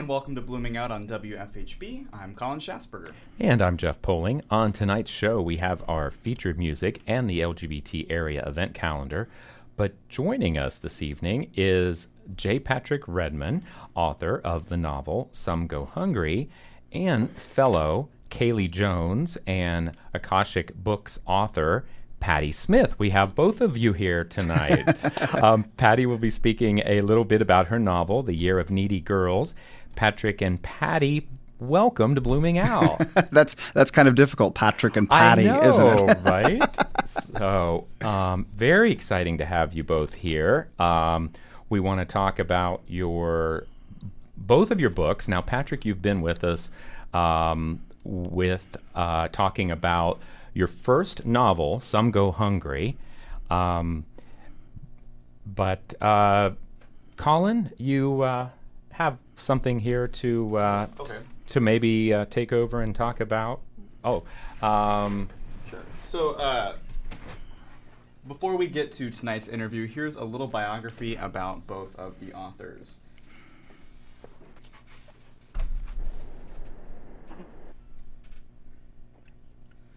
And welcome to Blooming Out on WFHB. I'm Colin Shassberger. And I'm Jeff Poling. On tonight's show, we have our featured music and the LGBT area event calendar. But joining us this evening is J. Patrick Redmond, author of the novel Some Go Hungry, and fellow Kaylie Jones and Akashic Books author Patty Smith. We have both of you here tonight. um, Patti will be speaking a little bit about her novel, The Year of Needy Girls. Patrick and Patty. welcome to Blooming Out. that's that's kind of difficult, Patrick and Patti, know, isn't it? right? So, um, very exciting to have you both here. Um, we want to talk about your both of your books. Now, Patrick, you've been with us um, with uh, talking about your first novel, Some Go Hungry. Um, but uh, Colin, you uh, have something here to uh, Okay. to maybe uh, take over and talk about. Oh, um, Sure. So, uh, before we get to tonight's interview, here's a little biography about both of the authors.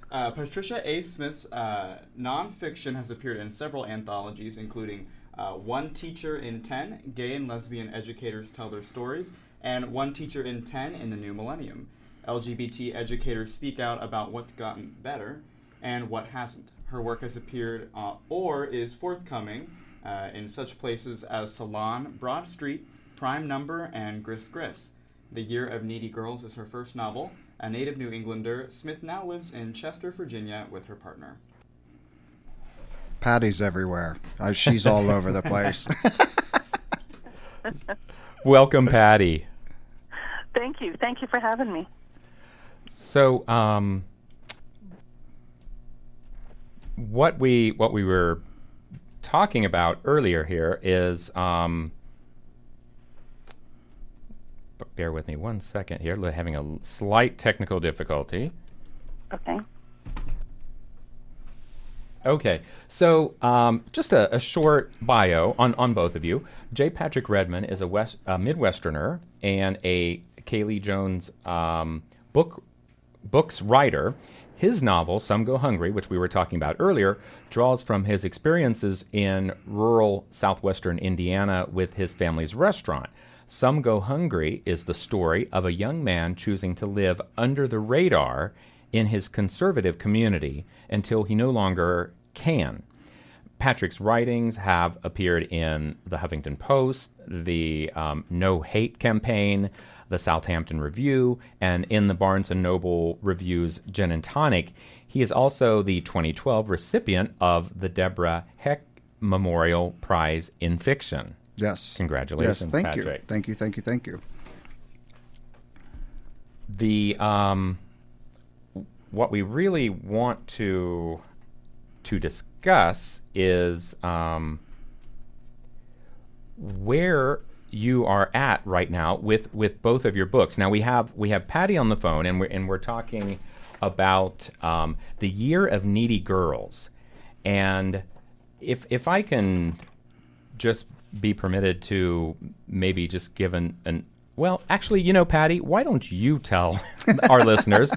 Uh, Patricia A. Smith's uh, nonfiction has appeared in several anthologies, including uh, One Teacher in Ten Gay and Lesbian Educators Tell Their Stories, and One Teacher in Ten in the New Millennium. LGBT educators speak out about what's gotten better and what hasn't. Her work has appeared uh, or is forthcoming uh, in such places as Salon, Broad Street, Prime Number, and Gris Gris. The Year of Needy Girls is her first novel. A native New Englander, Smith now lives in Chester, Virginia with her partner. Patty's everywhere. Uh, she's all over the place. welcome, Patty. Thank you. Thank you for having me. So, um, what we what we were talking about earlier here is, um, bear with me one second here. We're having a slight technical difficulty. Okay. Okay, so um, just a, a short bio on, on both of you. J. Patrick Redmond is a, West, a Midwesterner and a Kaylie Jones um, book books writer. His novel, Some Go Hungry, which we were talking about earlier, draws from his experiences in rural southwestern Indiana with his family's restaurant. Some Go Hungry is the story of a young man choosing to live under the radar in his conservative community until he no longer can. Patrick's writings have appeared in the Huffington Post, the um, No Hate campaign, the Southampton Review, and in the Barnes and Noble Review's Gin and Tonic. He is also the 2012 recipient of the Deborah Heck Memorial Prize in Fiction. yes. Congratulations, Yes, thank Patrick. you. Thank you, thank you, thank you. the um, what we really want to to discuss is um, where you are at right now with with both of your books. Now we have we have Patty on the phone, and we're and we're talking about um, the year of needy girls, and if if I can just be permitted to maybe just give an, an well, actually, you know, Patty, why don't you tell our listeners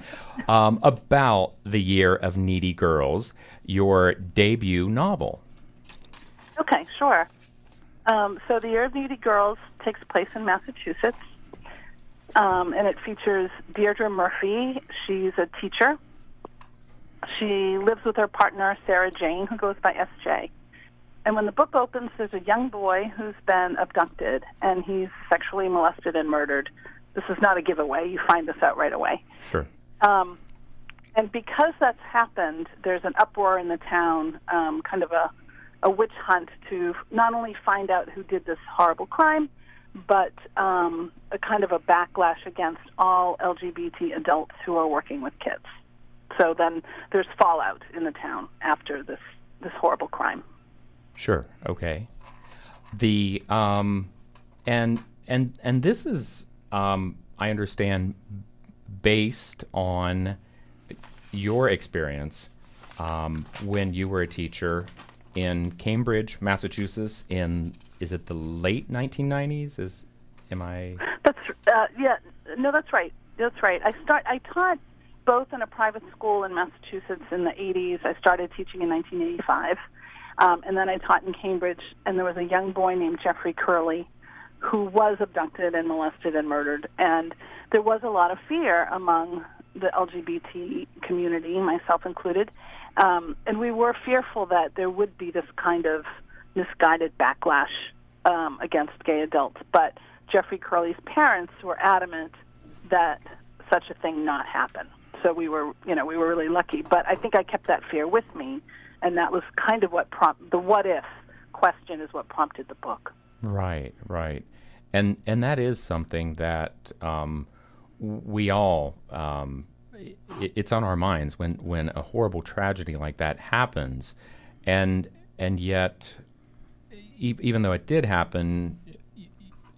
um, about the year of Needy Girls, your debut novel? Okay, sure. Um, so, The Year of Needy Girls takes place in Massachusetts, um, and it features Deirdre Murphy. She's a teacher. She lives with her partner, Sarah Jane, who goes by SJ. And when the book opens, there's a young boy who's been abducted, and he's sexually molested and murdered. This is not a giveaway. You find this out right away. Sure. Um, and because that's happened, there's an uproar in the town, um, kind of a, a witch hunt to not only find out who did this horrible crime, but um, a kind of a backlash against all LGBT adults who are working with kids. So then there's fallout in the town after this this horrible crime. Sure. Okay. The um, and and and this is um, I understand based on your experience um, when you were a teacher in Cambridge, Massachusetts. In is it the late 1990s? Is am I? That's uh, yeah. No, that's right. That's right. I start. I taught both in a private school in Massachusetts in the 80s. I started teaching in 1985, um, and then I taught in Cambridge. And there was a young boy named Jeffrey Curley who was abducted and molested and murdered. And there was a lot of fear among the LGBT community, myself included. Um, and we were fearful that there would be this kind of misguided backlash um, against gay adults. But Jeffrey Curley's parents were adamant that such a thing not happen. So we were, you know, we were really lucky. But I think I kept that fear with me, and that was kind of what prompt the what if question is what prompted the book. Right, right, and and that is something that um, we all um, it, it's on our minds when when a horrible tragedy like that happens, and and yet e- even though it did happen,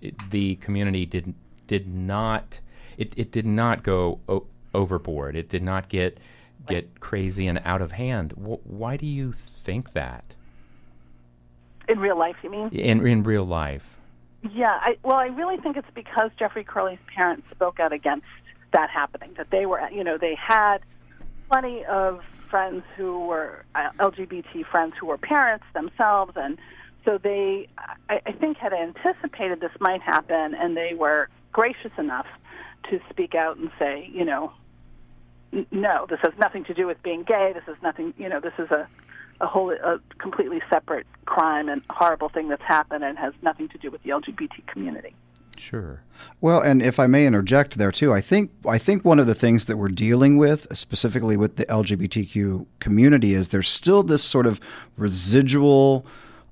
it, the community did did not it, it did not go o- overboard. It did not get get crazy and out of hand. W- why do you think that? In real life, you mean? In in real life. Yeah, I, well, I really think it's because Jeffrey Curley's parents spoke out against that happening. That they were, you know, they had plenty of friends who were uh, LGBT friends who were parents themselves, and so they, I, I think, had anticipated this might happen, and they were gracious enough to speak out and say, you know, no, this has nothing to do with being gay. This is nothing, you know, this is a a whole a completely separate crime and horrible thing that's happened and has nothing to do with the LGBT community. Sure. Well, and if I may interject there too, I think I think one of the things that we're dealing with, specifically with the LGBTQ community, is there's still this sort of residual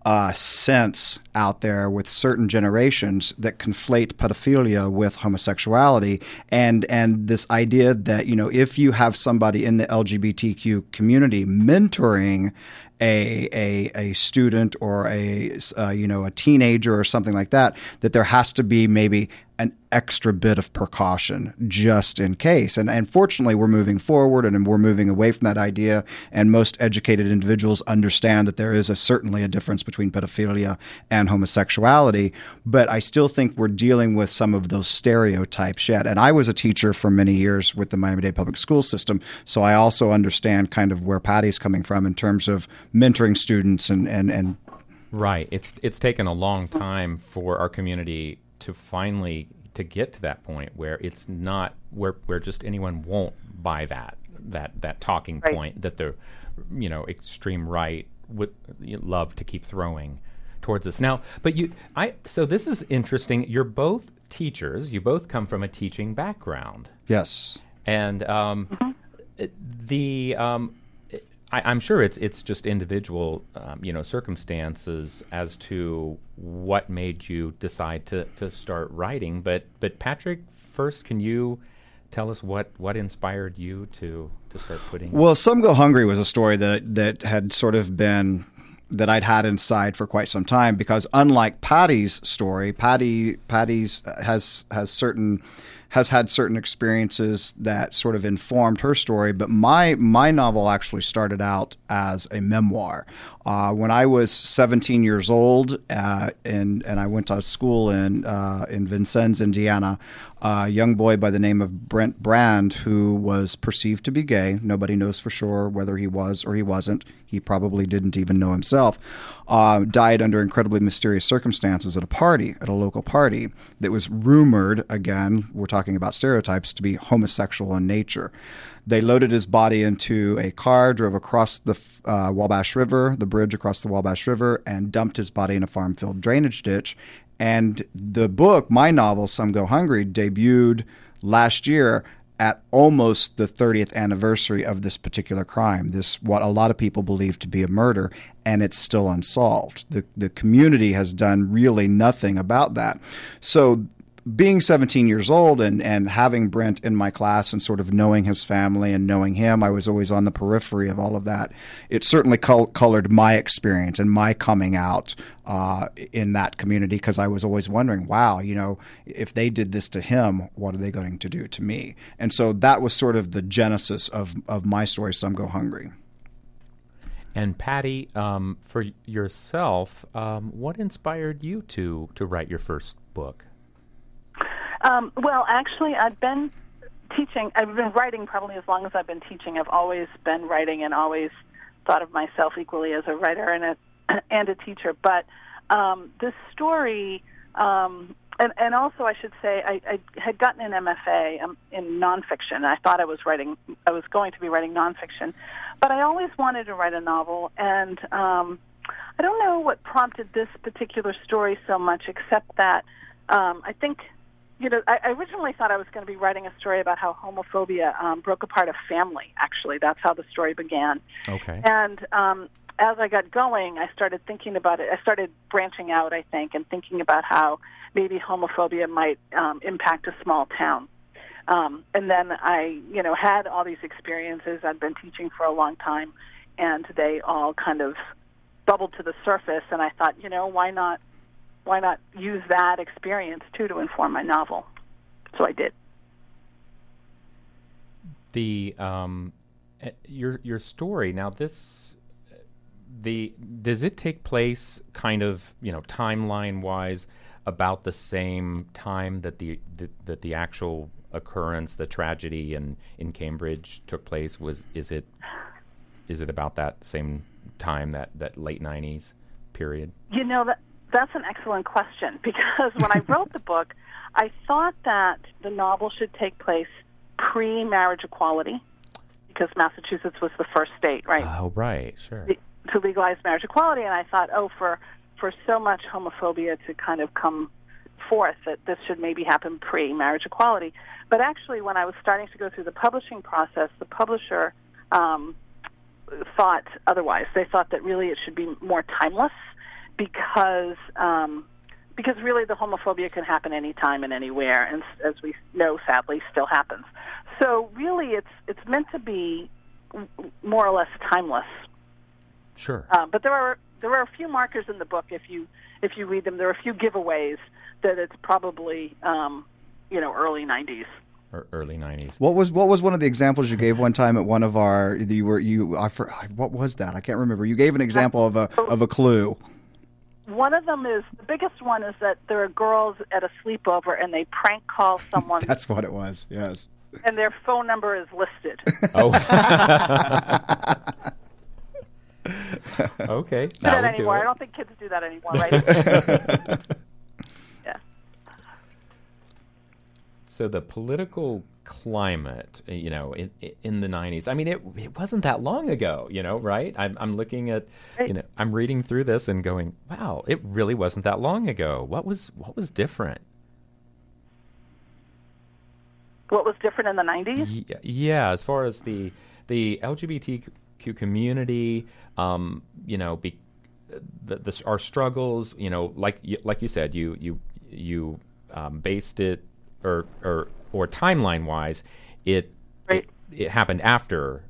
uh, sense out there with certain generations that conflate pedophilia with homosexuality, and and this idea that you know if you have somebody in the LGBTQ community mentoring a a, a student or a uh, you know a teenager or something like that, that there has to be maybe an extra bit of precaution just in case. And, and fortunately, we're moving forward and we're moving away from that idea. And most educated individuals understand that there is a, certainly a difference between pedophilia and homosexuality. But I still think we're dealing with some of those stereotypes yet. And I was a teacher for many years with the Miami Dade public school system. So I also understand kind of where Patty's coming from in terms of mentoring students and, and, and Right. It's it's taken a long time for our community to finally to get to that point where it's not where where just anyone won't buy that that that talking Right. point that the you know extreme right would love to keep throwing towards us. Now but you i so this is interesting. You're both teachers. You both come from a teaching background. Yes. and um, it- the um, it- I, I'm sure it's it's just individual, um, you know, circumstances as to what made you decide to, to start writing. But but Patrick, first, can you tell us what, what inspired you to to start putting? Well, Some Go Hungry was a story that that had sort of been that I'd had inside for quite some time because unlike Patty's story, Patty Patty's has has certain has had certain experiences that sort of informed her story, but my my novel actually started out as a memoir. Uh, when I was 17 years old, uh, and and I went to school in uh, in Vincennes, Indiana, a young boy by the name of Brent Brand, who was perceived to be gay. Nobody knows for sure whether he was or he wasn't. He probably didn't even know himself. Uh, died under incredibly mysterious circumstances at a party, at a local party, that was rumored, again, we're talking about stereotypes, to be homosexual in nature. They loaded his body into a car, drove across the uh, Wabash River, the bridge across the Wabash River, and dumped his body in a farm field drainage ditch. And the book, my novel, Some Go Hungry, debuted last year at almost the 30th anniversary of this particular crime, this what a lot of people believe to be a murder, and it's still unsolved. The the community has done really nothing about that. So being 17 years old and, and having Brent in my class and sort of knowing his family and knowing him, I was always on the periphery of all of that. It certainly col- colored my experience and my coming out uh, in that community because I was always wondering, wow, you know, if they did this to him, what are they going to do to me? And so that was sort of the genesis of, of my story, Some Go Hungry. And Patty, um, for yourself, um, what inspired you to to write your first book? Um, well, actually, I've been teaching. I've been writing probably as long as I've been teaching. I've always been writing and always thought of myself equally as a writer and a and a teacher. But um, this story, um, and and also I should say, I, I had gotten an MFA um, in nonfiction. I thought I was writing. I was going to be writing nonfiction, but I always wanted to write a novel and. Um, I don't know what prompted this particular story so much, except that um, I think you know, I, I originally thought I was going to be writing a story about how homophobia um, broke apart a family. Actually, that's how the story began. Okay. And um, as I got going, I started thinking about it. I started branching out, I think, and thinking about how maybe homophobia might um, impact a small town. Um, and then I, you know, had all these experiences. I'd been teaching for a long time, and they all kind of bubbled to the surface. And I thought, you know, why not why not use that experience too to inform my novel? So I did. The um, eh, your your story now this the does it take place kind of you know timeline wise about the same time that the, the that the actual occurrence the tragedy in in Cambridge took place was is it is it about that same time that that late 90s period you know that that's an excellent question because when I wrote the book, I thought that the novel should take place pre marriage equality because Massachusetts was the first state, right? Oh, right, sure. To legalize marriage equality. And I thought, oh, for, for so much homophobia to kind of come forth, that this should maybe happen pre marriage equality. But actually, when I was starting to go through the publishing process, the publisher um, thought otherwise. They thought that really it should be more timeless because um, because really the homophobia can happen anytime and anywhere, and as we know, sadly, still happens. So really, it's it's meant to be more or less timeless. Sure. Uh, but there are there are a few markers in the book. If you if you read them, there are a few giveaways that it's probably um, you know early '90s or early '90s. What was what was one of the examples you gave one time at one of our you were you I for, what was that I can't remember. You gave an example of a of a clue. One of them is the biggest one is that there are girls at a sleepover and they prank call someone. That's what it was. Yes. And their phone number is listed. Oh. okay. Do that anymore. Do I don't think kids do that anymore, right? yeah. So the political climate, you know, in, in the 90s. I mean, it, it wasn't that long ago, you know, right? I'm, I'm looking at, you know, I'm reading through this and going, wow, it really wasn't that long ago. What was, what was different? What was different in the 90s? Yeah, yeah as far as the, the LGBTQ community, um, you know, be, the, the, our struggles, you know, like, like you said, you, you, you um, based it or, or or timeline wise, it, right. it, it happened after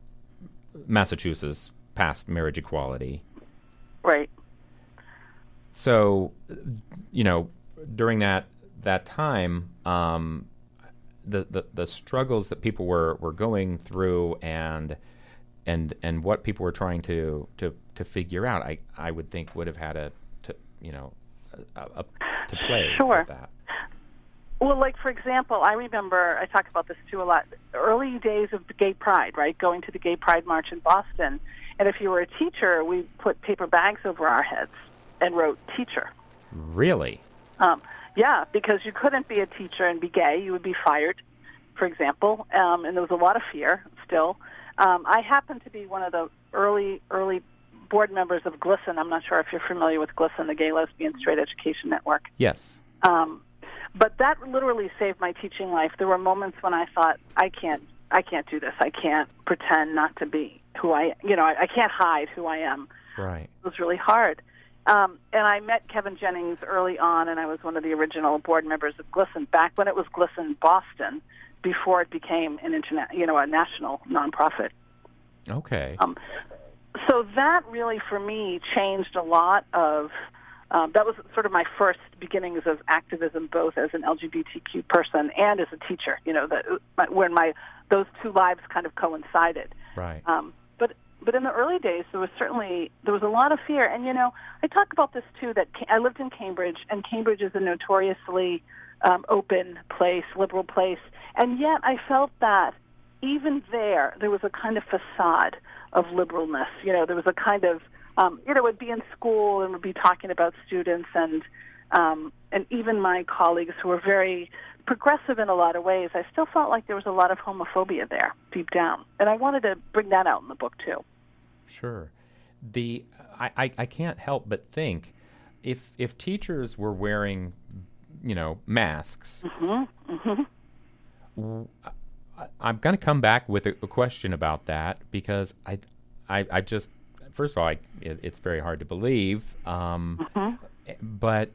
Massachusetts passed marriage equality. Right. So, you know, during that that time, um, the, the the struggles that people were, were going through and and and what people were trying to to, to figure out, I I would think would have had a to, you know a, a, to play sure. with that. Well, like for example, I remember I talk about this too a lot. Early days of the Gay Pride, right? Going to the Gay Pride March in Boston, and if you were a teacher, we put paper bags over our heads and wrote "teacher." Really? Um, yeah, because you couldn't be a teacher and be gay; you would be fired, for example. Um, and there was a lot of fear still. Um, I happened to be one of the early early board members of GLSEN. I'm not sure if you're familiar with GLSEN, the Gay Lesbian Straight Education Network. Yes. Um, but that literally saved my teaching life. There were moments when I thought, I can't, I can't do this. I can't pretend not to be who I, you know, I, I can't hide who I am. Right. It was really hard. Um, and I met Kevin Jennings early on, and I was one of the original board members of GLSEN back when it was GLSEN Boston, before it became an internet, you know, a national nonprofit. Okay. Um, so that really, for me, changed a lot of. Um, that was sort of my first beginnings of activism, both as an LGBTQ person and as a teacher. You know, that when my those two lives kind of coincided. right. Um, but but in the early days, there was certainly there was a lot of fear, and you know, I talk about this too. That Ca- I lived in Cambridge, and Cambridge is a notoriously um, open place, liberal place, and yet I felt that even there, there was a kind of facade of liberalness. You know, there was a kind of um, you know, would be in school and would be talking about students and um, and even my colleagues who were very progressive in a lot of ways. I still felt like there was a lot of homophobia there deep down, and I wanted to bring that out in the book too. Sure. The I, I, I can't help but think if if teachers were wearing you know masks w- I, I'm going to come back with a, a question about that because I I, I just first of all I, it, it's very hard to believe um, but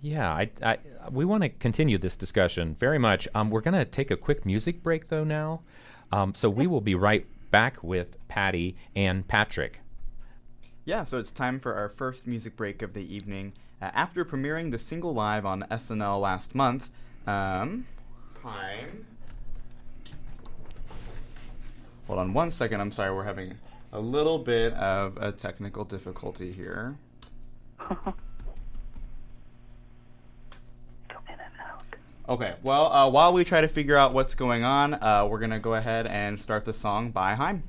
yeah I, I we want to continue this discussion very much um, we're going to take a quick music break though now um, so we will be right back with Patty and Patrick Yeah, so it's time for our first music break of the evening. Uh, after premiering the single live on SNL last month, um, time. Hold on one second. I'm sorry, we're having a little bit of a technical difficulty here. Okay, well, uh, while we try to figure out what's going on, uh, we're going to go ahead and start the song by Haim.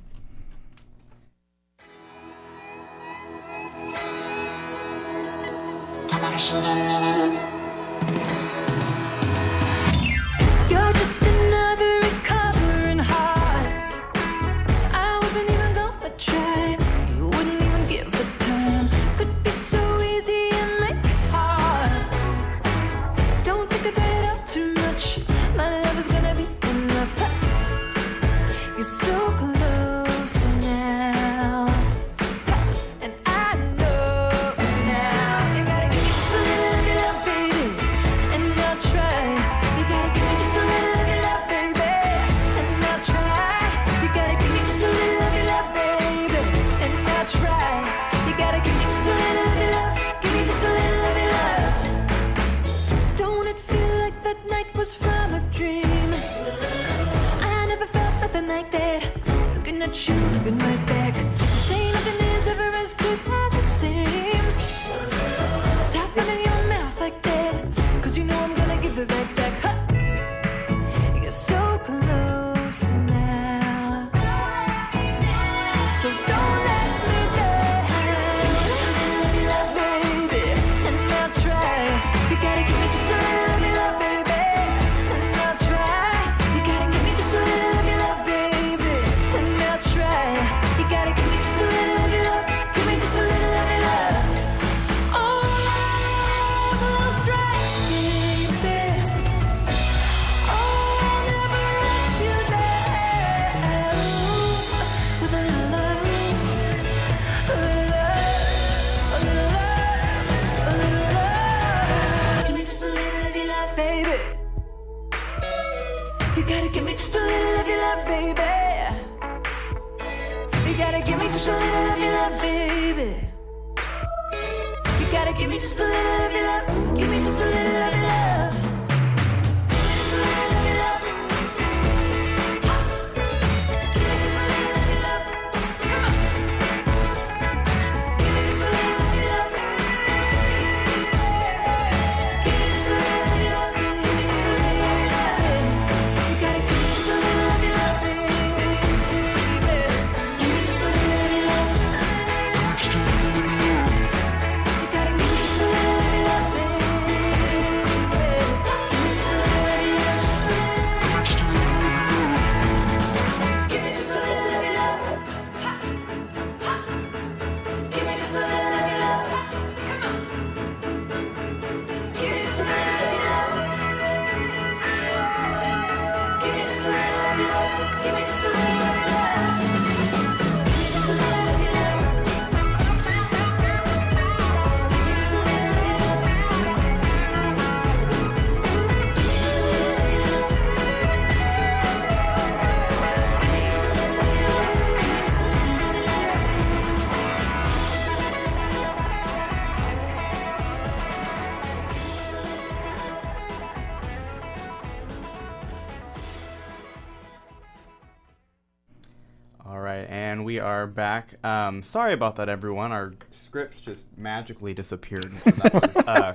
Are back. Um, sorry about that, everyone. Our scripts just magically disappeared. So that was uh,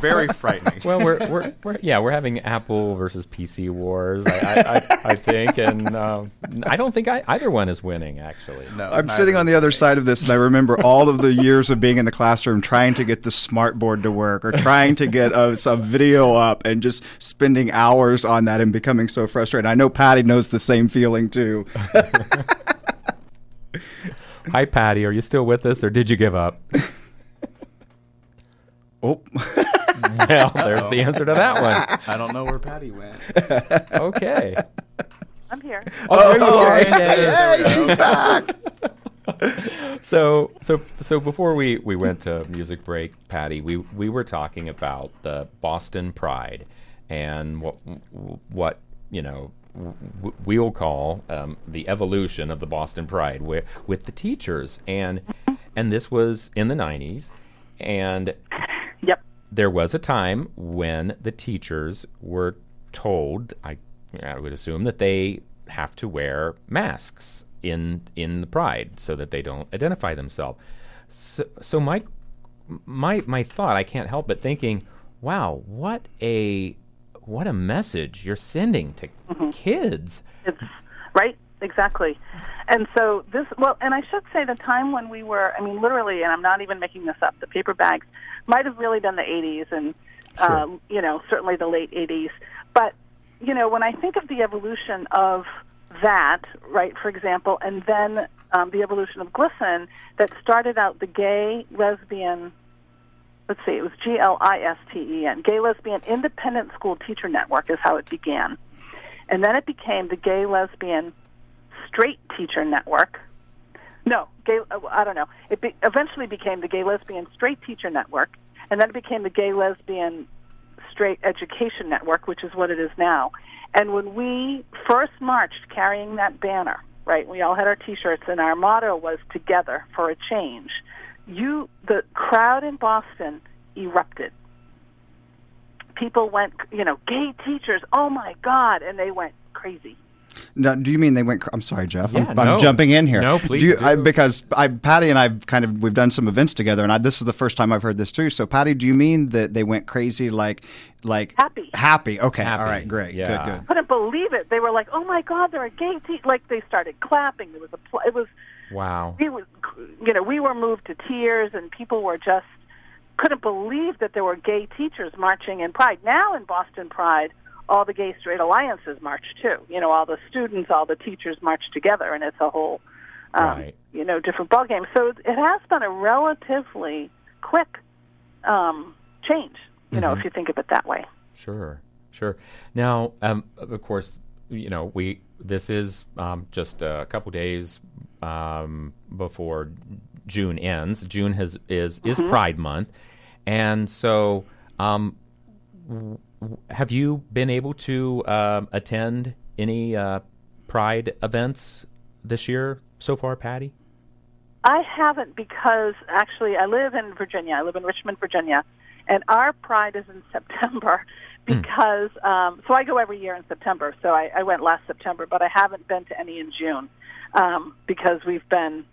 very frightening. Well, we're, we're, we're yeah we're having Apple versus PC wars, I, I, I, I think, and um, I don't think I, either one is winning actually. no, I'm sitting on the other side of this, and I remember all of the years of being in the classroom trying to get the smart board to work or trying to get a, some video up and just spending hours on that and becoming so frustrated. I know Patty knows the same feeling too. Hi, Patty. Are you still with us, or did you give up? Oh, well, there's the answer to that one. I don't know where Patty went. Okay. I'm here. Oh, there you oh, are. okay. Yay, there we Yay, go. she's back. so so so before we we went to music break patty we we were talking about the boston pride and what what you know w- we'll call um, the evolution of the boston pride with with the teachers and and this was in the 90s and Yep. there was a time when the teachers were told, I, I would assume, that they have to wear masks in in the pride so that they don't identify themselves. So, so my my my thought, I can't help but thinking, wow, what a what a message you're sending to kids. It's right, exactly. And so this, well, and I should say the time when we were, I mean, literally, and I'm not even making this up, the paper bags might have really been the 80s and, Sure. um, you know, certainly the late 80s. But, you know, when I think of the evolution of that, right, for example, and then um, the evolution of Glisten that started out the gay, lesbian, let's see, it was G L I S T E N, Gay Lesbian Independent School Teacher Network is how it began. And then it became the Gay Lesbian Straight Teacher Network. No, gay. I don't know. It be, eventually became the Gay Lesbian Straight Teacher Network, and then it became the Gay Lesbian Straight Education Network, which is what it is now. And when we first marched carrying that banner, right? We all had our T-shirts, and our motto was "Together for a Change." You, the crowd in Boston, erupted people went, you know, gay teachers, oh my God, and they went crazy. No, do you mean they went? cr- I'm sorry, Jeff. Yeah, I'm, no. I'm jumping in here. No, please Do you, I, because I, Patty and I've kind of we've done some events together, and I, this is the first time I've heard this too. So, Patty, do you mean that they went crazy, like, like Happy. Happy. Okay. Happy, All right. Great. yeah. Good. Good. Couldn't believe it. They were like, oh my God, they're a gay teacher. Like they started clapping. There was a, pl- it was, Wow. we was, you know, we were moved to tears, and people were just couldn't believe that there were gay teachers marching in Pride. Now in Boston Pride, all the gay straight alliances march too. You know, all the students, all the teachers march together, and it's a whole, um, Right. you know, different ballgame. So it has been a relatively quick um, change. You know, if you think of it that way. Sure, sure. Now, um, of course, you know we. This is um, just a couple days um, before June ends. June has is is Pride Month, and so um, w- have you been able to um, attend any uh, Pride events this year so far, Patty? I haven't because actually I live in Virginia. I live in Richmond, Virginia, and our Pride is in September because um, so I go every year in September. So I, I went last September, but I haven't been to any in June um, because we've been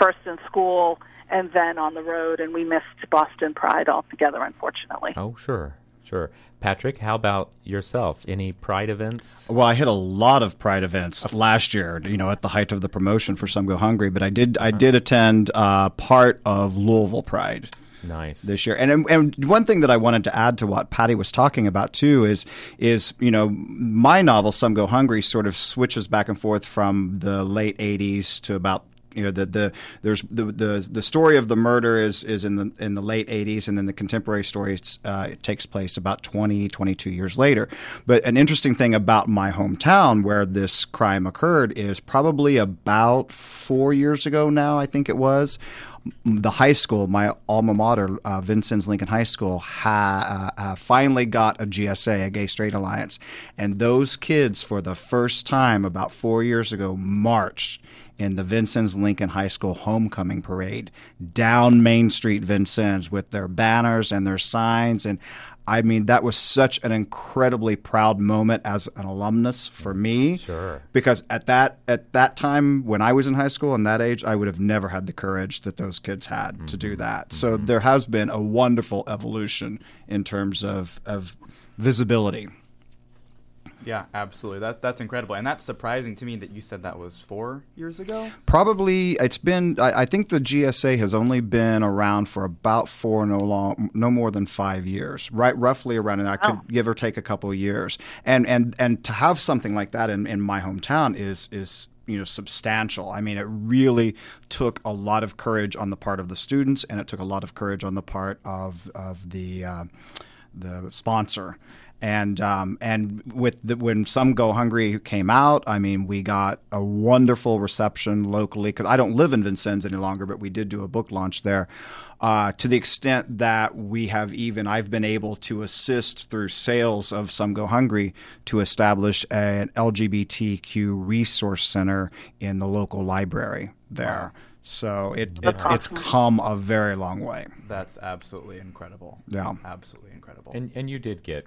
first in school and then on the road, and we missed Boston Pride altogether, unfortunately. Oh, sure, sure. Patrick, how about yourself? Any Pride events? Well, I hit a lot of Pride events last year. You know, at the height of the promotion for Some Go Hungry, but I did I did attend uh, part of Louisville Pride. Nice. this year. And and one thing that I wanted to add to what Patty was talking about too is is you know my novel Some Go Hungry sort of switches back and forth from the late '80s to about you know the the there's the the the story of the murder is is in the in the late 80s and then the contemporary story uh, takes place about 20 22 years later but an interesting thing about my hometown where this crime occurred is probably about 4 years ago now I think it was the high school, my alma mater, uh, Vincennes Lincoln High School, ha, uh, uh, finally got a GSA, a Gay Straight Alliance, and those kids, for the first time about four years ago, marched in the Vincennes Lincoln High School homecoming parade down Main Street, Vincennes, with their banners and their signs, and I mean, that was such an incredibly proud moment as an alumnus for me. Sure. Because at that at that time when I was in high school and that age, I would have never had the courage that those kids had to do mm-hmm. that. So mm-hmm. there has been a wonderful evolution in terms of of visibility. Yeah, absolutely. That that's incredible, and that's surprising to me that you said that was four years ago. Probably it's been. I, I think the GSA has only been around for about four, no long, no more than five years, right? Roughly around, and I could give or take a couple of years. And and and to have something like that in, in my hometown is is you know substantial. I mean, it really took a lot of courage on the part of the students, and it took a lot of courage on the part of of the uh, the sponsor. And um, and with the, when some go hungry came out, I mean, we got a wonderful reception locally because I don't live in Vincennes any longer, but we did do a book launch there. Uh, to the extent that we have even I've been able to assist through sales of Some Go Hungry to establish an LGBTQ resource center in the local library there. So it, it's it's come a very long way. That's absolutely incredible. Yeah. absolutely incredible. And and you did get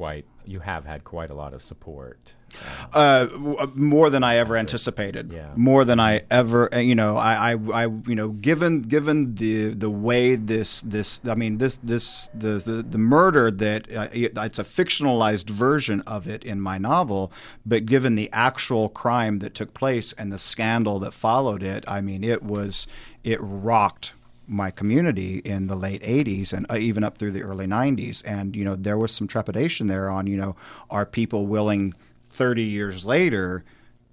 quite. You have had quite a lot of support. Uh, more than I ever anticipated. Yeah. More than I ever, uh, you know, I, I, I, you know, given given the the way this this, I mean, this this the the, the murder that uh, it's a fictionalized version of it in my novel, but given the actual crime that took place and the scandal that followed it, I mean, it was it rocked my community in the late 80s and uh, even up through the early 90s and you know there was some trepidation there on you know are people willing 30 years later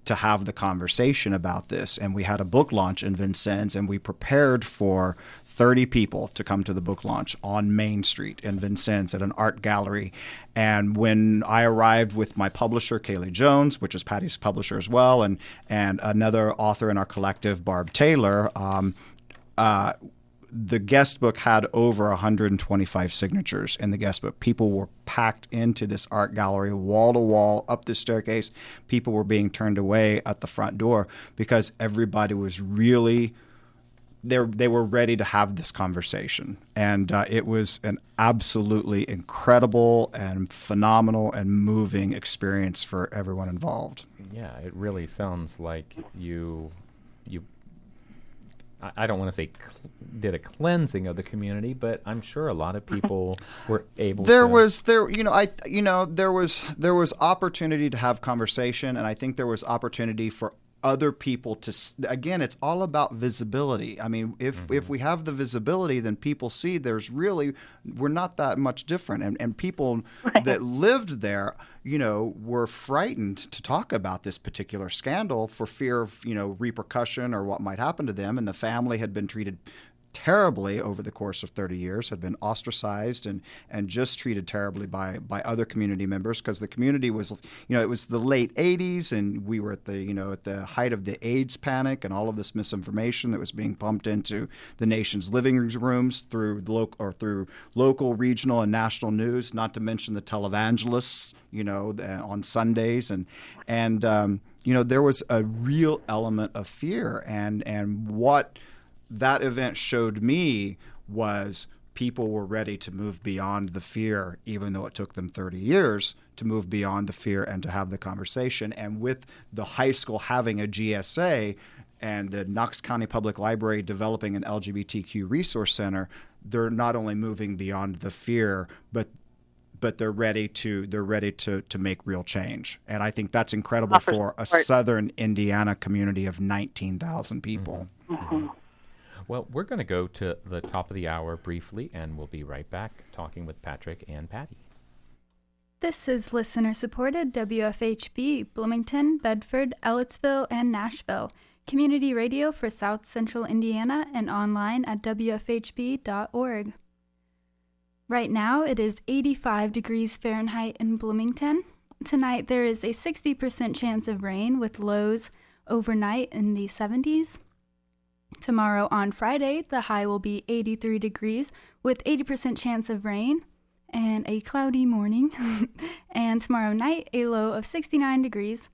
to have the conversation about this? And we had a book launch in Vincennes and we prepared for 30 people to come to the book launch on Main Street in Vincennes at an art gallery. And when I arrived with my publisher Kaylie Jones which is Patty's publisher as well and and another author in our collective Barb Taylor um, uh, the guest book had over 125 signatures in the guest book. People were packed into this art gallery, wall to wall, up the staircase. People were being turned away at the front door because everybody was really they they were ready to have this conversation, and uh, it was an absolutely incredible and phenomenal and moving experience for everyone involved. Yeah, it really sounds like you you. I- I don't want to say cl- did a cleansing of the community, but I'm sure a lot of mm-hmm. people were able. there to, was there you know i you know there was there was opportunity to have conversation and i think there was opportunity for other people to again it's all about visibility. I mean if mm-hmm. if we have the visibility then people see there's really we're not that much different and and people that lived there you know were frightened to talk about this particular scandal for fear of you know repercussion or what might happen to them and the family had been treated terribly over the course of 30 years, had been ostracized and, and just treated terribly by, by other community members because the community was, you know, it was the late 80s and we were at the, you know, at the height of the AIDS panic and all of this misinformation that was being pumped into the nation's living rooms through local or through local, regional, and national news, not to mention the televangelists, you know, on Sundays. And, and, um, you know, there was a real element of fear and, and what, that event showed me was people were ready to move beyond the fear, even though it took them 30 years to move beyond the fear and to have the conversation. And with the high school having a GSA and the Knox County Public Library developing an LGBTQ resource center, they're not only moving beyond the fear, but but they're ready to they're ready to to make real change. And I think that's incredible for a southern Indiana community of 19,000 people. Mm-hmm. Well, we're going to go to the top of the hour briefly, and we'll be right back talking with Patrick and Patty. This is listener supported WFHB, Bloomington, Bedford, Ellettsville, and Nashville. Community radio for South Central Indiana and online at WFHB.org. Right now it is 85 degrees Fahrenheit in Bloomington. Tonight there is a 60% chance of rain with lows overnight in the 70s. Tomorrow on Friday, the high will be 83 degrees with 80% chance of rain and a cloudy morning. and tomorrow night, a low of 69 degrees.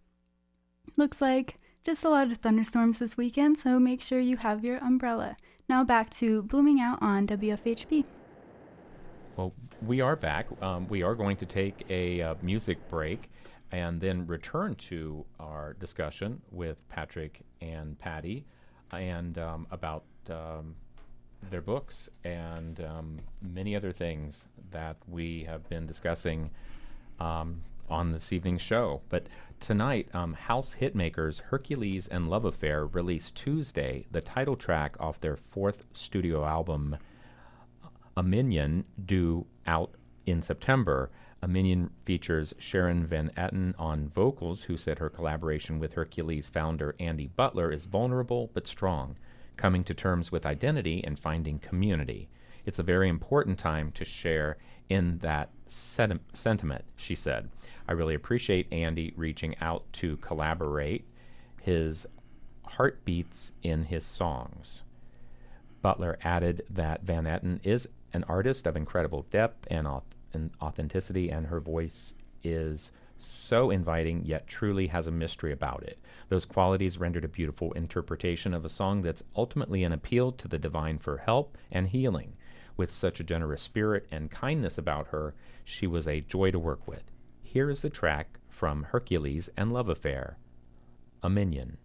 Looks like just a lot of thunderstorms this weekend, so make sure you have your umbrella. Now back to Blooming Out on WFHB. Well, we are back. Um, we are going to take a uh, music break and then return to our discussion with Patrick and Patty and um, about um, their books and um, many other things that we have been discussing um, on this evening's show. But tonight, um, House Hitmakers Hercules and Love Affair released Tuesday the title track off their fourth studio album, Omnion, due out in September. Omnion features Sharon Van Etten on vocals, who said her collaboration with Hercules founder Andy Butler is vulnerable but strong, coming to terms with identity and finding community. It's a very important time to share in that senti- sentiment, she said. I really appreciate Andy reaching out to collaborate. His heart beats in his songs. Butler added that Van Etten is an artist of incredible depth and, auth- and authenticity, and her voice is so inviting yet truly has a mystery about it. Those qualities rendered a beautiful interpretation of a song that's ultimately an appeal to the divine for help and healing. With such a generous spirit and kindness about her, she was a joy to work with. Here is the track from Hercules and Love Affair Omnion.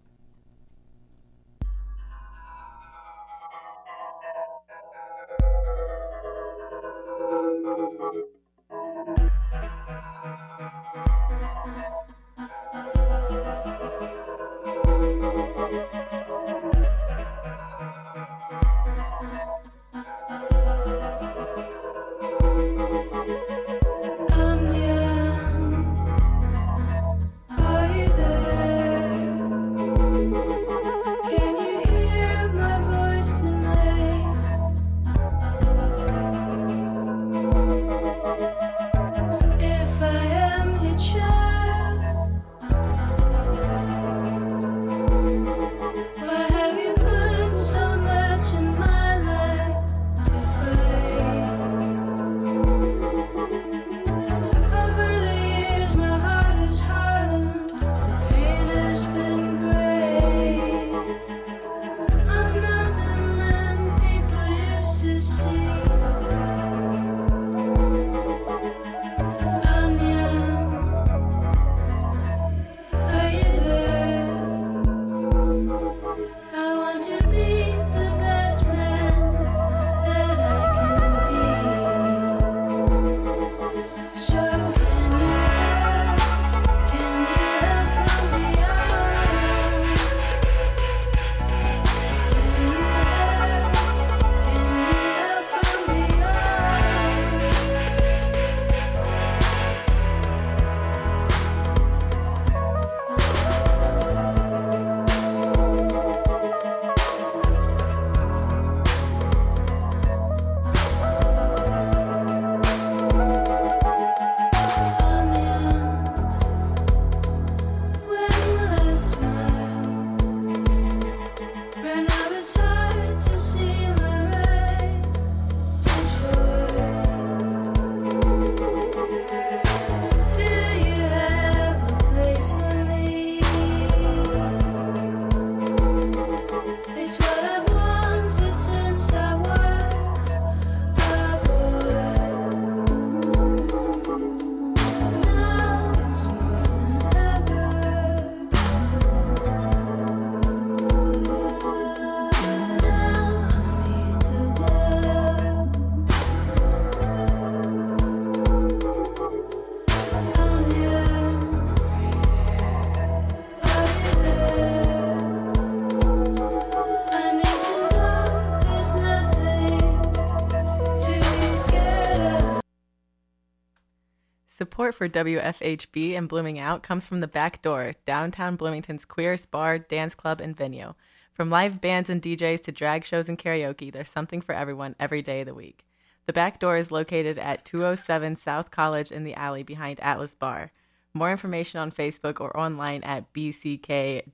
Support for WFHB and Blooming Out comes from the Back Door, downtown Bloomington's queerest bar, dance club, and venue. From live bands and DJs to drag shows and karaoke, there's something for everyone every day of the week. The Back Door is located at 207 South College in the alley behind Atlas Bar. More information on Facebook or online at bckdoor.com.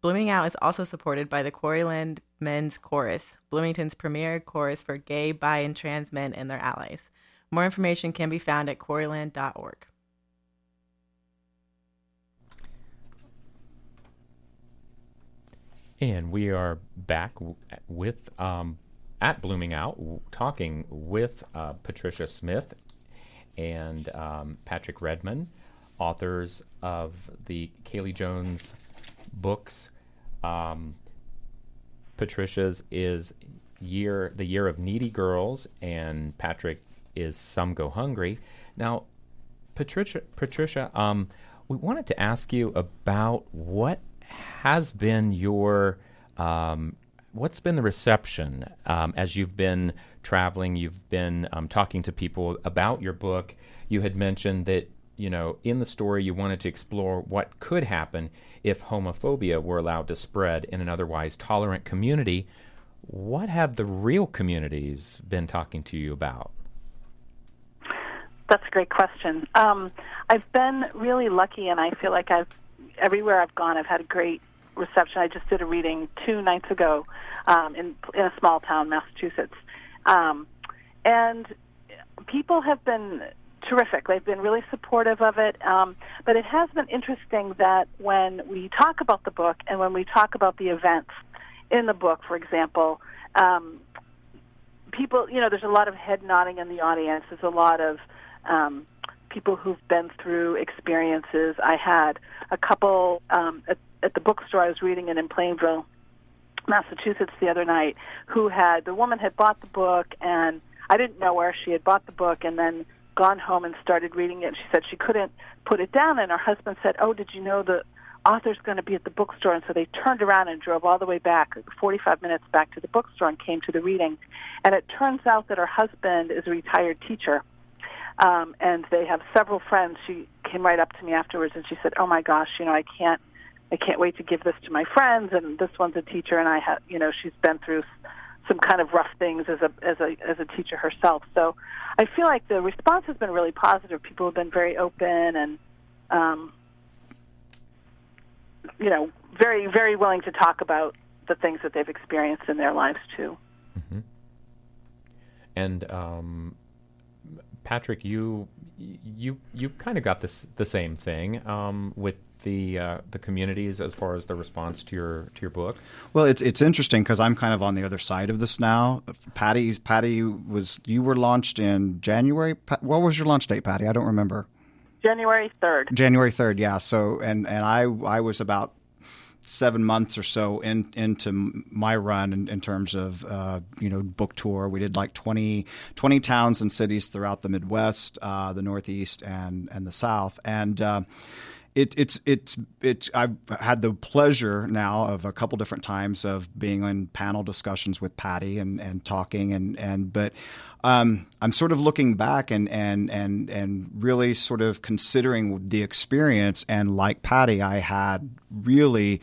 Blooming Out is also supported by the Quarryland Men's Chorus, Bloomington's premier chorus for gay, bi, and trans men and their allies. More information can be found at quarryland.org. And we are back with um, at Blooming Out, talking with uh, Patricia Smith and um, Patrick Redmond, authors of the Kaylie Jones books. Um, Patricia's is year the year of needy girls, and Patrick is some go hungry. Now, Patricia, Patricia, um, we wanted to ask you about what has been your um, what's been the reception um, as you've been traveling? You've been um, talking to people about your book. You had mentioned that you know in the story you wanted to explore what could happen if homophobia were allowed to spread in an otherwise tolerant community. What have the real communities been talking to you about? That's a great question. Um, I've been really lucky, and I feel like I've everywhere I've gone, I've had a great reception. I just did a reading two nights ago um, in in a small town, Massachusetts, um, and people have been terrific. They've been really supportive of it. Um, but it has been interesting that when we talk about the book and when we talk about the events in the book, for example, um, people, you know, there's a lot of head nodding in the audience. There's a lot of um, people who've been through experiences. I had a couple um, at, at the bookstore I was reading it in Plainville, Massachusetts, the other night, who had the woman had bought the book and I didn't know her. She had bought the book and then gone home and started reading it. She said she couldn't put it down, and her husband said, "Oh, did you know the author's going to be at the bookstore?" And so they turned around and drove all the way back, 45 minutes back to the bookstore, and came to the reading. And it turns out that her husband is a retired teacher, um, and they have several friends. She came right up to me afterwards, and she said, "Oh my gosh, you know, I can't." I can't wait to give this to my friends, and this one's a teacher, and I have, you know, she's been through some kind of rough things as a as a as a teacher herself. So I feel like the response has been really positive. People have been very open and um, you know very very willing to talk about the things that they've experienced in their lives too. And um, Patrick, you you you kind of got this the same thing um, with the uh, the communities as far as the response to your to your book. Well, it's it's interesting because I'm kind of on the other side of this now. Patty's Patty was you were launched in January. Pa- What was your launch date, Patty? I don't remember. January third. January third, yeah. So and and I I was about seven months or so in, into my run in, in terms of uh, you know book tour. We did like 20, 20 towns and cities throughout the Midwest, uh, the Northeast, and and the South, and. Uh, it, it's it's it's I've had the pleasure now of a couple different times of being in panel discussions with Patty and, and talking and and but um, I'm sort of looking back and and and and really sort of considering the experience and like Patty I had really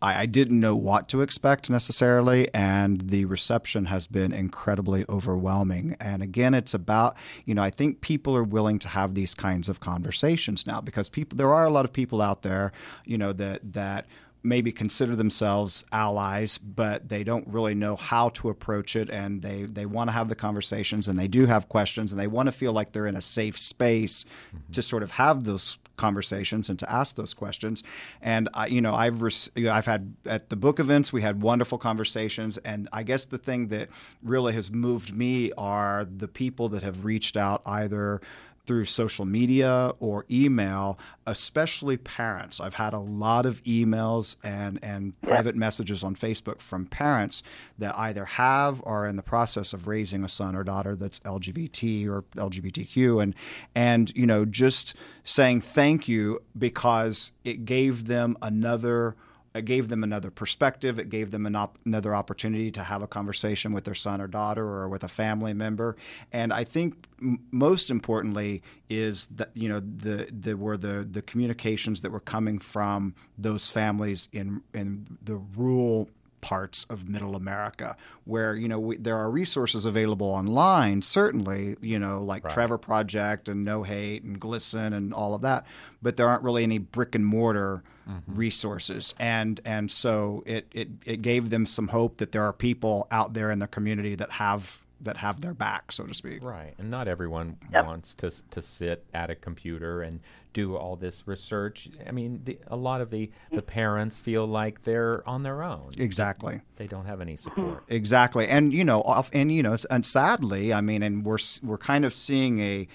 I, I didn't know what to expect necessarily, and the reception has been incredibly overwhelming. And again, it's about you know I think people are willing to have these kinds of conversations now because people there are a lot of people out there you know that that maybe consider themselves allies, but they don't really know how to approach it, and they they want to have the conversations, and they do have questions, and they want to feel like they're in a safe space mm-hmm. to sort of have those conversations and to ask those questions. And I, you know, I've know, I've had at the book events we had wonderful conversations, and I guess the thing that really has moved me are the people that have reached out either through social media or email, especially parents. I've had a lot of emails and, and private messages on Facebook from parents that either have or are in the process of raising a son or daughter that's LGBT or LGBTQ and and you know just saying thank you because it gave them another it gave them another perspective. It gave them an op- another opportunity to have a conversation with their son or daughter or with a family member. And I think m- most importantly is that you know the the were the the communications that were coming from those families in in the rural parts of middle America where you know we, there are resources available online certainly you know like Trevor Project and No Hate and GLSEN and all of that but there aren't really any brick and mortar Mm-hmm. resources and and so it, it it gave them some hope that there are people out there in the community that have that have their back, so to speak. Right, and not everyone Yep. wants to to sit at a computer and do all this research. I mean, the, a lot of the mm-hmm. the parents feel like they're on their own. Exactly. They don't have any mm-hmm. support. Exactly, and you know, off, and you know, and sadly, I mean, and we're we're kind of seeing a,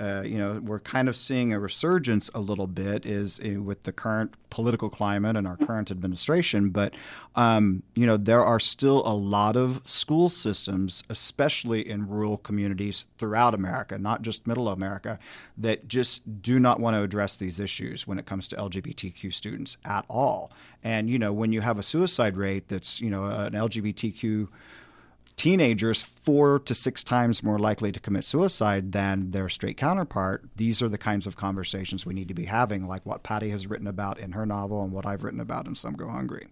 uh, you know, we're kind of seeing a resurgence a little bit is uh, with the current political climate and our current administration. But um, you know, there are still a lot of school systems, especially in rural communities throughout America, not just Middle America, that just do not want to address these issues when it comes to LGBTQ students at all. And you know, when you have a suicide rate that's you know an LGBTQ teenagers four to six times more likely to commit suicide than their straight counterpart, these are the kinds of conversations we need to be having, like what Patty has written about in her novel and what I've written about in Some Go Hungry.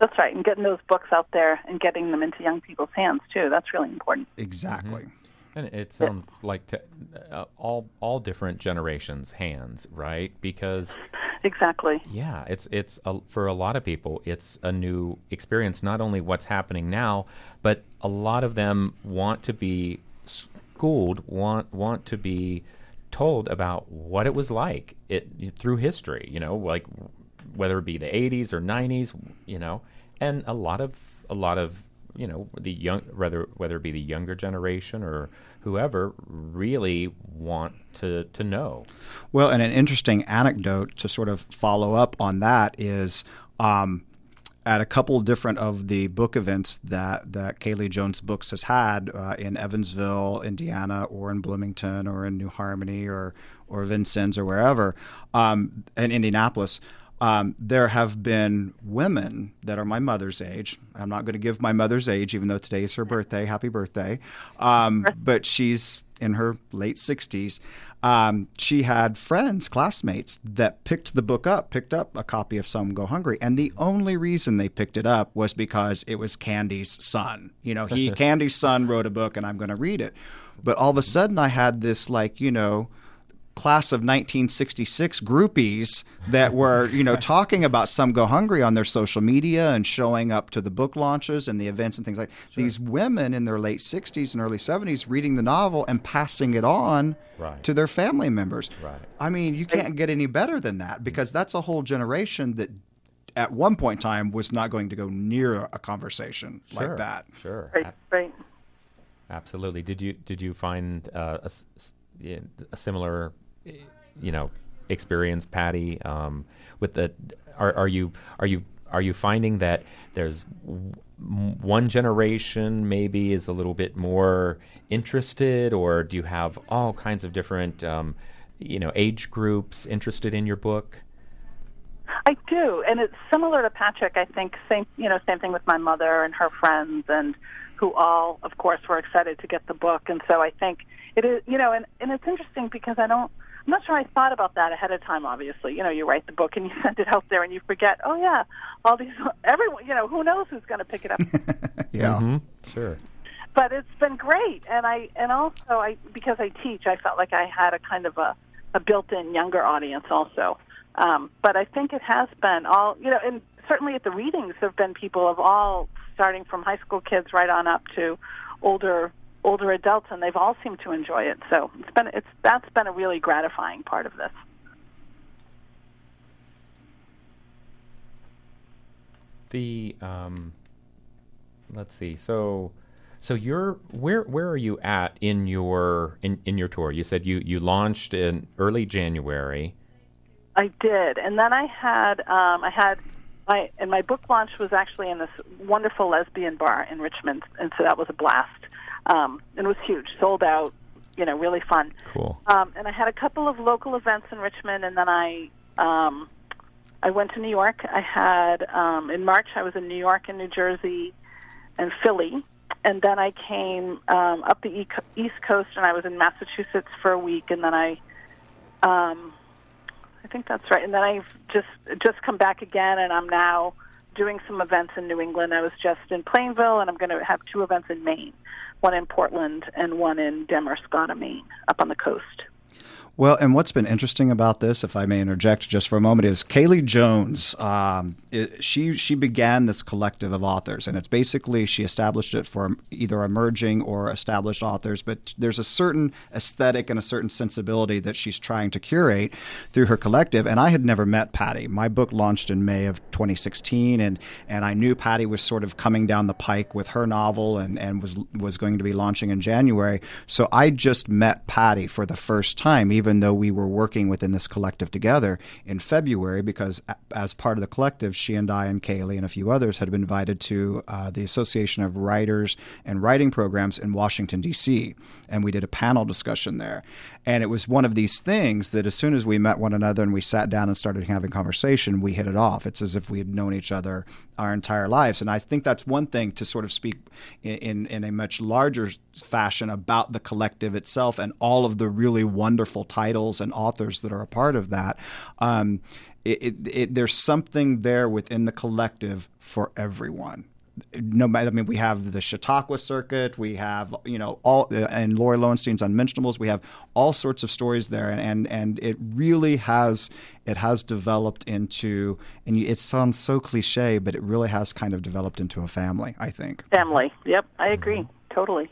That's right, and getting those books out there and getting them into young people's hands too. That's really important. Exactly. And it sounds like to, uh, all all different generations' hands, right? Because Exactly. yeah, it's it's a, for a lot of people, it's a new experience. Not only what's happening now, but a lot of them want to be schooled, want want to be told about what it was like it through history. You know, like whether it be the 80s or 90s. You know, and a lot of a lot of you know the young whether whether it be the younger generation or whoever really want to to know Well, and an interesting anecdote to sort of follow up on that is um, at a couple different of the book events that that Kaylie Jones Books has had uh, in Evansville, Indiana, or in Bloomington, or in New Harmony, or or Vincennes, or wherever, um, in Indianapolis. Um, there have been women that are my mother's age. I'm not going to give my mother's age, even though today is her birthday. Happy birthday! Um, but she's in her late 60s. Um, she had friends, classmates that picked the book up, picked up a copy of Some Go Hungry, and the only reason they picked it up was because it was Candy's son. You know, he Candy's son wrote a book, and I'm going to read it. But all of a sudden, I had this like you know class of 1966 groupies that were, you know, talking about Some Go Hungry on their social media and showing up to the book launches and the events and things like these women in their late 60s and early 70s reading the novel and passing it on Right. to their family members. Right. I mean, you can't get any better than that because that's a whole generation that at one point in time was not going to go near a conversation Sure, like that. sure Right. Right. Absolutely. Did you did you find uh, a, s- s- yeah, a similar, you know, experience, Patty? Um, with the are are you are you are you finding that there's one generation maybe is a little bit more interested, or do you have all kinds of different, um, you know, age groups interested in your book? I do, and it's similar to Patrick. I think same, you know, same thing with my mother and her friends, and who all, of course, were excited to get the book. And so I think it is, you know, and and it's interesting because I don't, I'm not sure I thought about that ahead of time. Obviously, you know, you write the book and you send it out there, and you forget, oh yeah, all these, everyone, you know, who knows who's going to pick it up. Yeah. Mm-hmm. Sure. but it's been great and i and also i because i teach i felt like i had a kind of a, a built-in younger audience also um, but i think it has been all you know and certainly at the readings there have been people of all starting from high school kids right on up to older older adults and they've all seemed to enjoy it so it's been it's that's been a really gratifying part of this the um, let's see. So, so you're where where are you at in your in, in your tour? You said you you launched in early January. I did, and then I had um, I had my and my book launch was actually in this wonderful lesbian bar in Richmond, and so that was a blast. Um, and it was huge, sold out, you know, really fun. Cool. Um, and I had a couple of local events in Richmond, and then I um, I went to New York. I had um, in March I was in New York and New Jersey and Philly, and then I came um, up the East Coast, and I was in Massachusetts for a week, and then I. Um, I think that's right. And then I've just just come back again, and I'm now doing some events in New England. I was just in Plainville, and I'm going to have two events in Maine, one in Portland and one in Damariscotta, Maine, up on the coast. Well, and what's been interesting about this, if I may interject just for a moment, is Kaylie Jones. Um, it, she she began this collective of authors, and it's basically she established it for either emerging or established authors. But there's a certain aesthetic and a certain sensibility that she's trying to curate through her collective. And I had never met Patty. My book launched in May of 2016, and and I knew Patty was sort of coming down the pike with her novel, and and was was going to be launching in January. So I just met Patty for the first time, even though we were working within this collective together in February, because as part of the collective, she and I and Kaylie and a few others had been invited to uh, the Association of Writers and Writing Programs in Washington, D.C., and we did a panel discussion there. And it was one of these things that as soon as we met one another and we sat down and started having conversation, we hit it off. It's as if we had known each other our entire lives. And I think that's one thing to sort of speak in, in, in a much larger fashion about the collective itself and all of the really wonderful titles and authors that are a part of that. Um, it, it, it, there's something there within the collective for everyone no matter, I mean, we have the Chautauqua circuit, we have, you know, all, uh, and Laurie Loewenstein's Unmentionables, we have all sorts of stories there. And, and, and it really has, it has developed into, and it sounds so cliche, but it really has kind of developed into a family, I think. Family. Yep, I agree. Totally.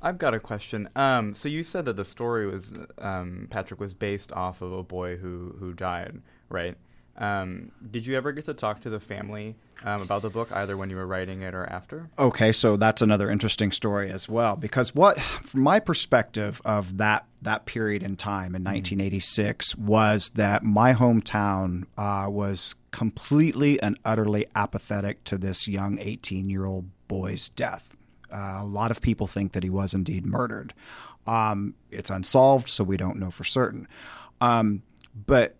I've got a question. Um, so you said that the story was um, Patrick was based off of a boy who who died, right? Um, did you ever get to talk to the family um, about the book, either when you were writing it or after? Okay, so that's another interesting story as well because what from my perspective of that that period in time in 1986 was that my hometown uh, was completely and utterly apathetic to this young 18 year old boy's death. Uh, a lot of people think that he was indeed murdered. Um, it's unsolved, so we don't know for certain. Um, but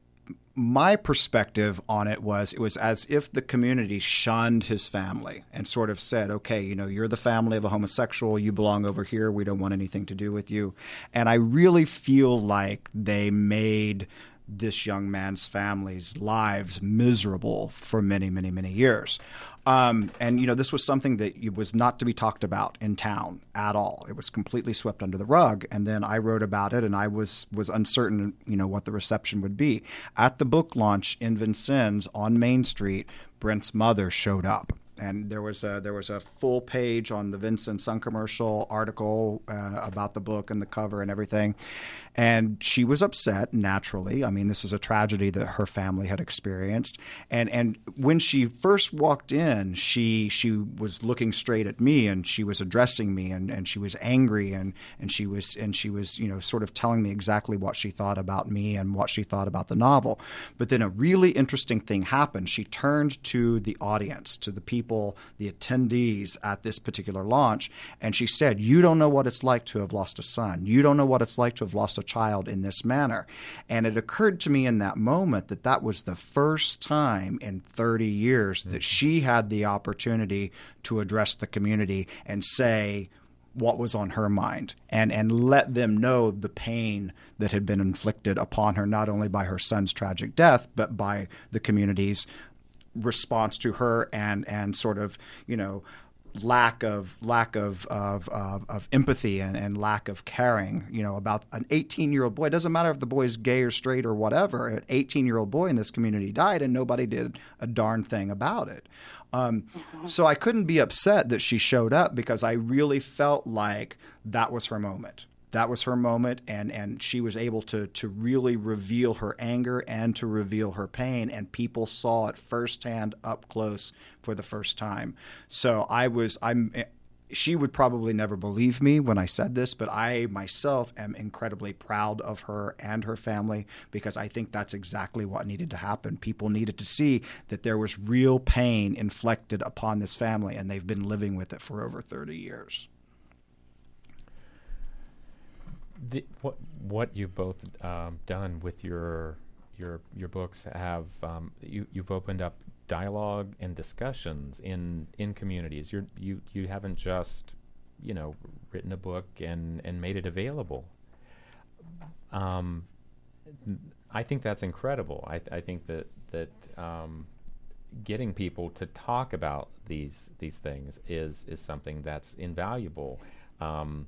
my perspective on it was it was as if the community shunned his family and sort of said, okay, you know, you're the family of a homosexual, you belong over here, we don't want anything to do with you. And I really feel like they made this young man's family's lives miserable for many, many, many years. Um, and you know, this was something that was not to be talked about in town at all. It was completely swept under the rug. And then I wrote about it, and I was was uncertain, you know, what the reception would be. At the book launch in Vincennes on Main Street, Brent's mother showed up. And there was a there was a full page on the Vincennes Sun-Commercial article uh, about the book and the cover and everything, and she was upset naturally. I mean, this is a tragedy that her family had experienced, and and when she first walked in, she she was looking straight at me and she was addressing me and, and she was angry and and she was and she was you know sort of telling me exactly what she thought about me and what she thought about the novel. But then a really interesting thing happened. She turned to the audience, to the people, the attendees at this particular launch, and she said, "You don't know what it's like to have lost a son. You don't know what it's like to have lost a child in this manner." And it occurred to me in that moment that that was the first time in 30 years that mm-hmm. she had the opportunity to address the community and say what was on her mind and and let them know the pain that had been inflicted upon her not only by her son's tragic death but by the community's response to her and and sort of you know lack of lack of of, of, of empathy and, and lack of caring you know about an 18 year old boy. It doesn't matter if the boy is gay or straight or whatever an 18 year old boy in this community died and nobody did a darn thing about it. Um, so I couldn't be upset that she showed up because I really felt like that was her moment that was her moment and and she was able to to really reveal her anger and to reveal her pain and people saw it firsthand up close for the first time so i was i'm eh, she would probably never believe me when I said this, but I myself am incredibly proud of her and her family because I think that's exactly what needed to happen. People needed to see that there was real pain inflicted upon this family, and they've been living with it for over 30 years. The, what what you've both um, done with your your your books have um, you you've opened up dialogue and discussions in in communities. You're you you haven't just you know written a book and and made it available. Um, I think that's incredible. I I think that that um, getting people to talk about these these things is is something that's invaluable. Um,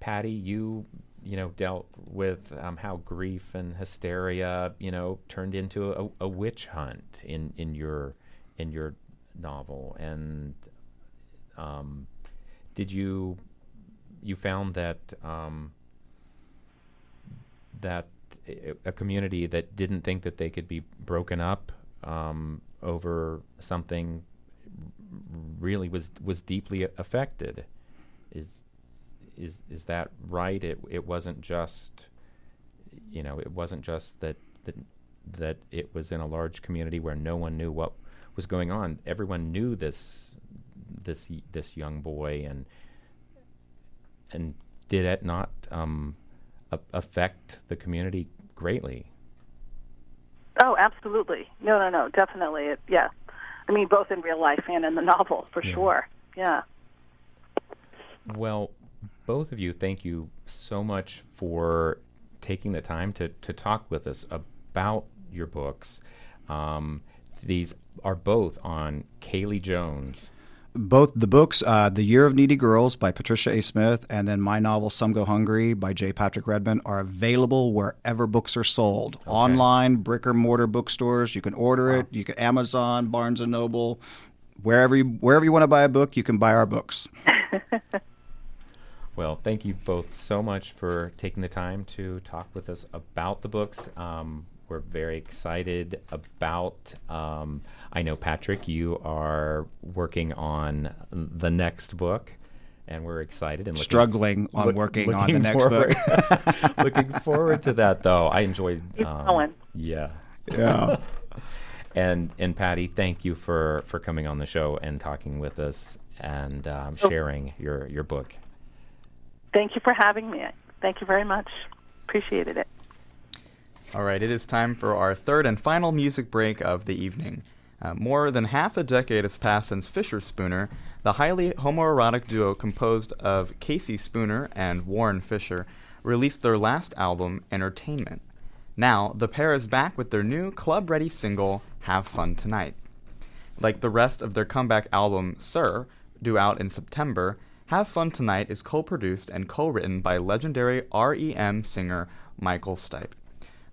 Patty, you you know dealt with um, how grief and hysteria you know turned into a, a witch hunt in in your in your novel, and um, did you you found that um, that a- community that didn't think that they could be broken up um, over something really was was deeply affected. Is is that right? It it wasn't just you know it wasn't just that that that it was in a large community where no one knew what was going on. Everyone knew this this this young boy and and did it not um, a- affect the community greatly? Oh, absolutely. No, no, no, definitely. It, yeah. I mean, both in real life and in the novel, for Yeah. sure. Yeah. Well, both of you, thank you so much for taking the time to, to talk with us about your books. Um, these are both on Kaylie Jones. Both the books, uh, The Year of Needy Girls by Patricia A. Smith and then my novel Some Go Hungry by J. Patrick Redmond are available wherever books are sold. Online, brick or mortar bookstores. You can order it. You can Amazon, Barnes and Noble. Wherever you wherever you want to buy a book, you can buy our books. Well, thank you both so much for taking the time to talk with us about the books. Um, we're very excited about. Um, I know, Patrick, you are working on the next book, and we're excited and looking, Struggling on look- working on the next forward- book. looking forward to that, though. I enjoyed. Keep um. Yeah. Yeah. And and Patty, thank you for for coming on the show and talking with us and um, Oh. sharing your your book. Thank you for having me. Thank you very much. Appreciated it. All right, it is time for our third and final music break of the evening. Uh, more than half a decade has passed since Fischerspooner, the highly homoerotic duo composed of Casey Spooner and Warren Fischer, released their last album, Entertainment. Now, the pair is back with their new club ready single, Have Fun Tonight. Like the rest of their comeback album, Sir, due out in September, Have Fun Tonight is co produced and co written by legendary REM singer Michael Stipe.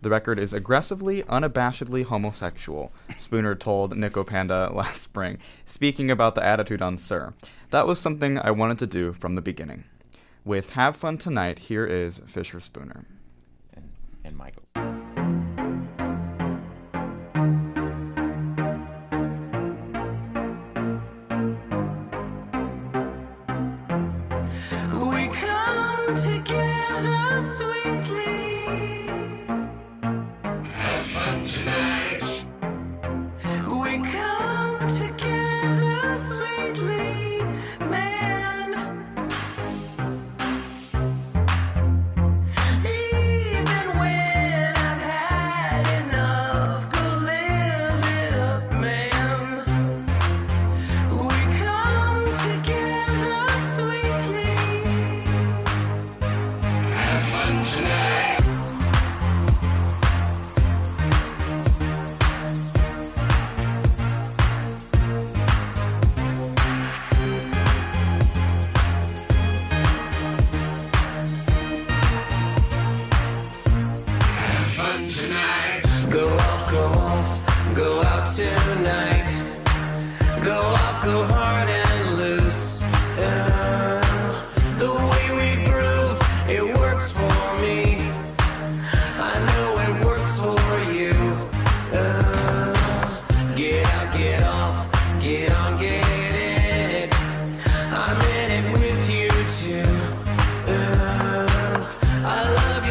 The record is aggressively, unabashedly homosexual, Spooner told Nico Panda last spring, speaking about the attitude on Sir. That was something I wanted to do from the beginning. With Have Fun Tonight, here is Fischerspooner. And, and Michael.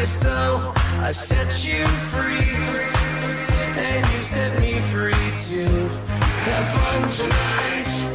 You so, I set you free. And you set me free too. Have fun tonight.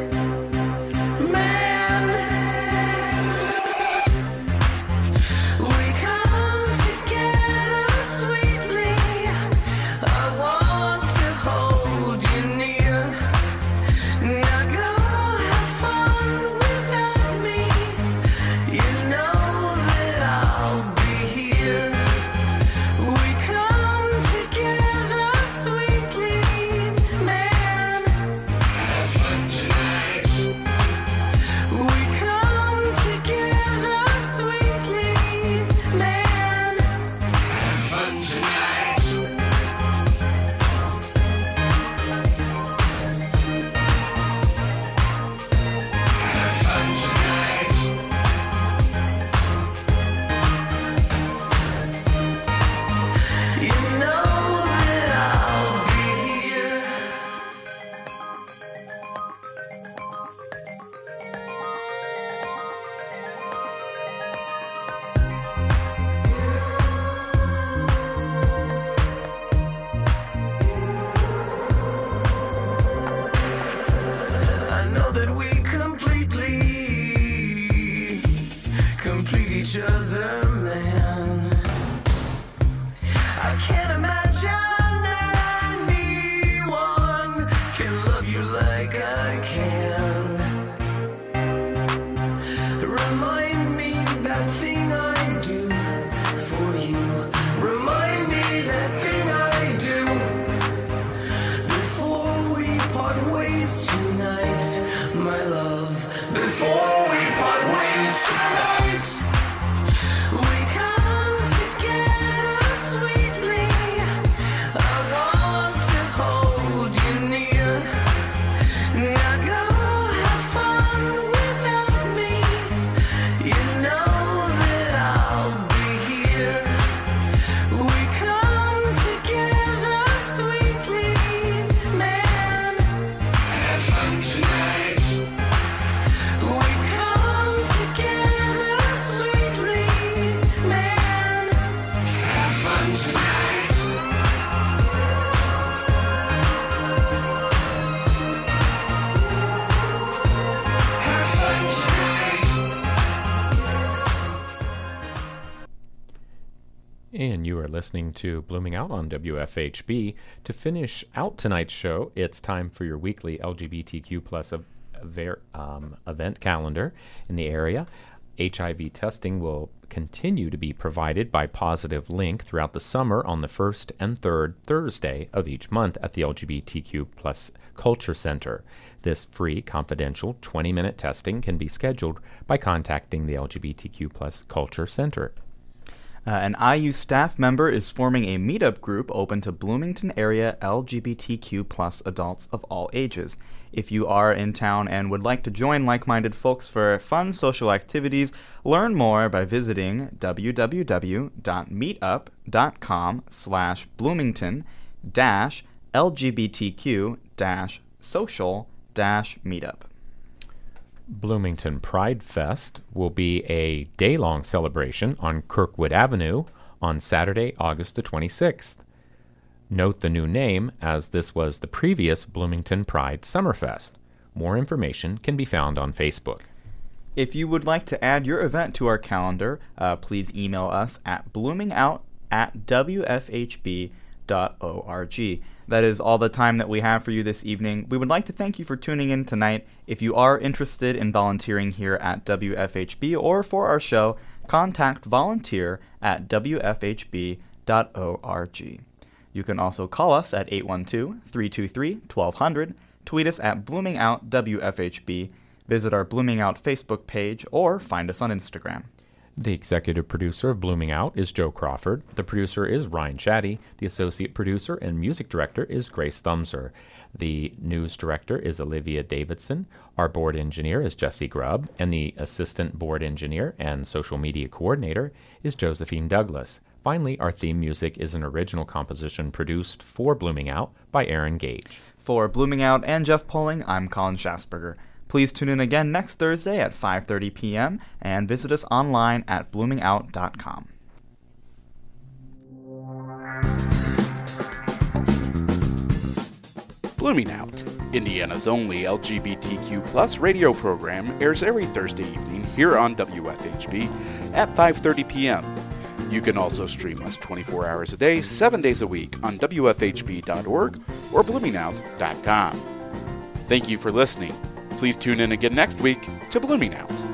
Listening to Blooming Out on WFHB. To finish out tonight's show, it's time for your weekly LGBTQ plus um, event calendar in the area. HIV testing will continue to be provided by Positive Link throughout the summer on the first and third Thursday of each month at the LGBTQ plus Culture Center. This free, confidential 20-minute testing can be scheduled by contacting the LGBTQ plus Culture Center. Uh, an IU staff member is forming a meetup group open to Bloomington area LGBTQ plus adults of all ages. If you are in town and would like to join like-minded folks for fun social activities, learn more by visiting www.meetup.com slash bloomington dash LGBTQ dash social dash meetup. Bloomington Pride Fest will be a day long celebration on Kirkwood Avenue on Saturday, August the 26th. Note the new name, as this was the previous Bloomington Pride Summerfest. More information can be found on Facebook. If you would like to add your event to our calendar, uh, please email us at bloomingout at wfhb.org. That is all the time that we have for you this evening. We would like to thank you for tuning in tonight. If you are interested in volunteering here at WFHB or for our show, contact volunteer at wfhb.org. You can also call us at 812 323 1200, tweet us at bloomingoutwfhb, visit our Blooming Out Facebook page, or find us on Instagram. The executive producer of Blooming Out is Joe Crawford. The producer is Ryne Shadday. The associate producer and music director is Grace Thumser. The news director is Olivia Davidson. Our board engineer is Jessie Grubb. And the assistant board engineer and social media coordinator is Josephine Douglas. Finally, our theme music is an original composition produced for Blooming Out by Aaron Gage. For Blooming Out and Jeff Poling, I'm Colin Shassberger. Please tune in again next Thursday at 5:30 p.m. and visit us online at bloomingout.com. Blooming Out, Indiana's only LGBTQ plus radio program, airs every Thursday evening here on WFHB at 5:30 p.m. You can also stream us 24 hours a day, 7 days a week on WFHB.org or bloomingout.com. Thank you for listening. Please tune in again next week to Blooming Out.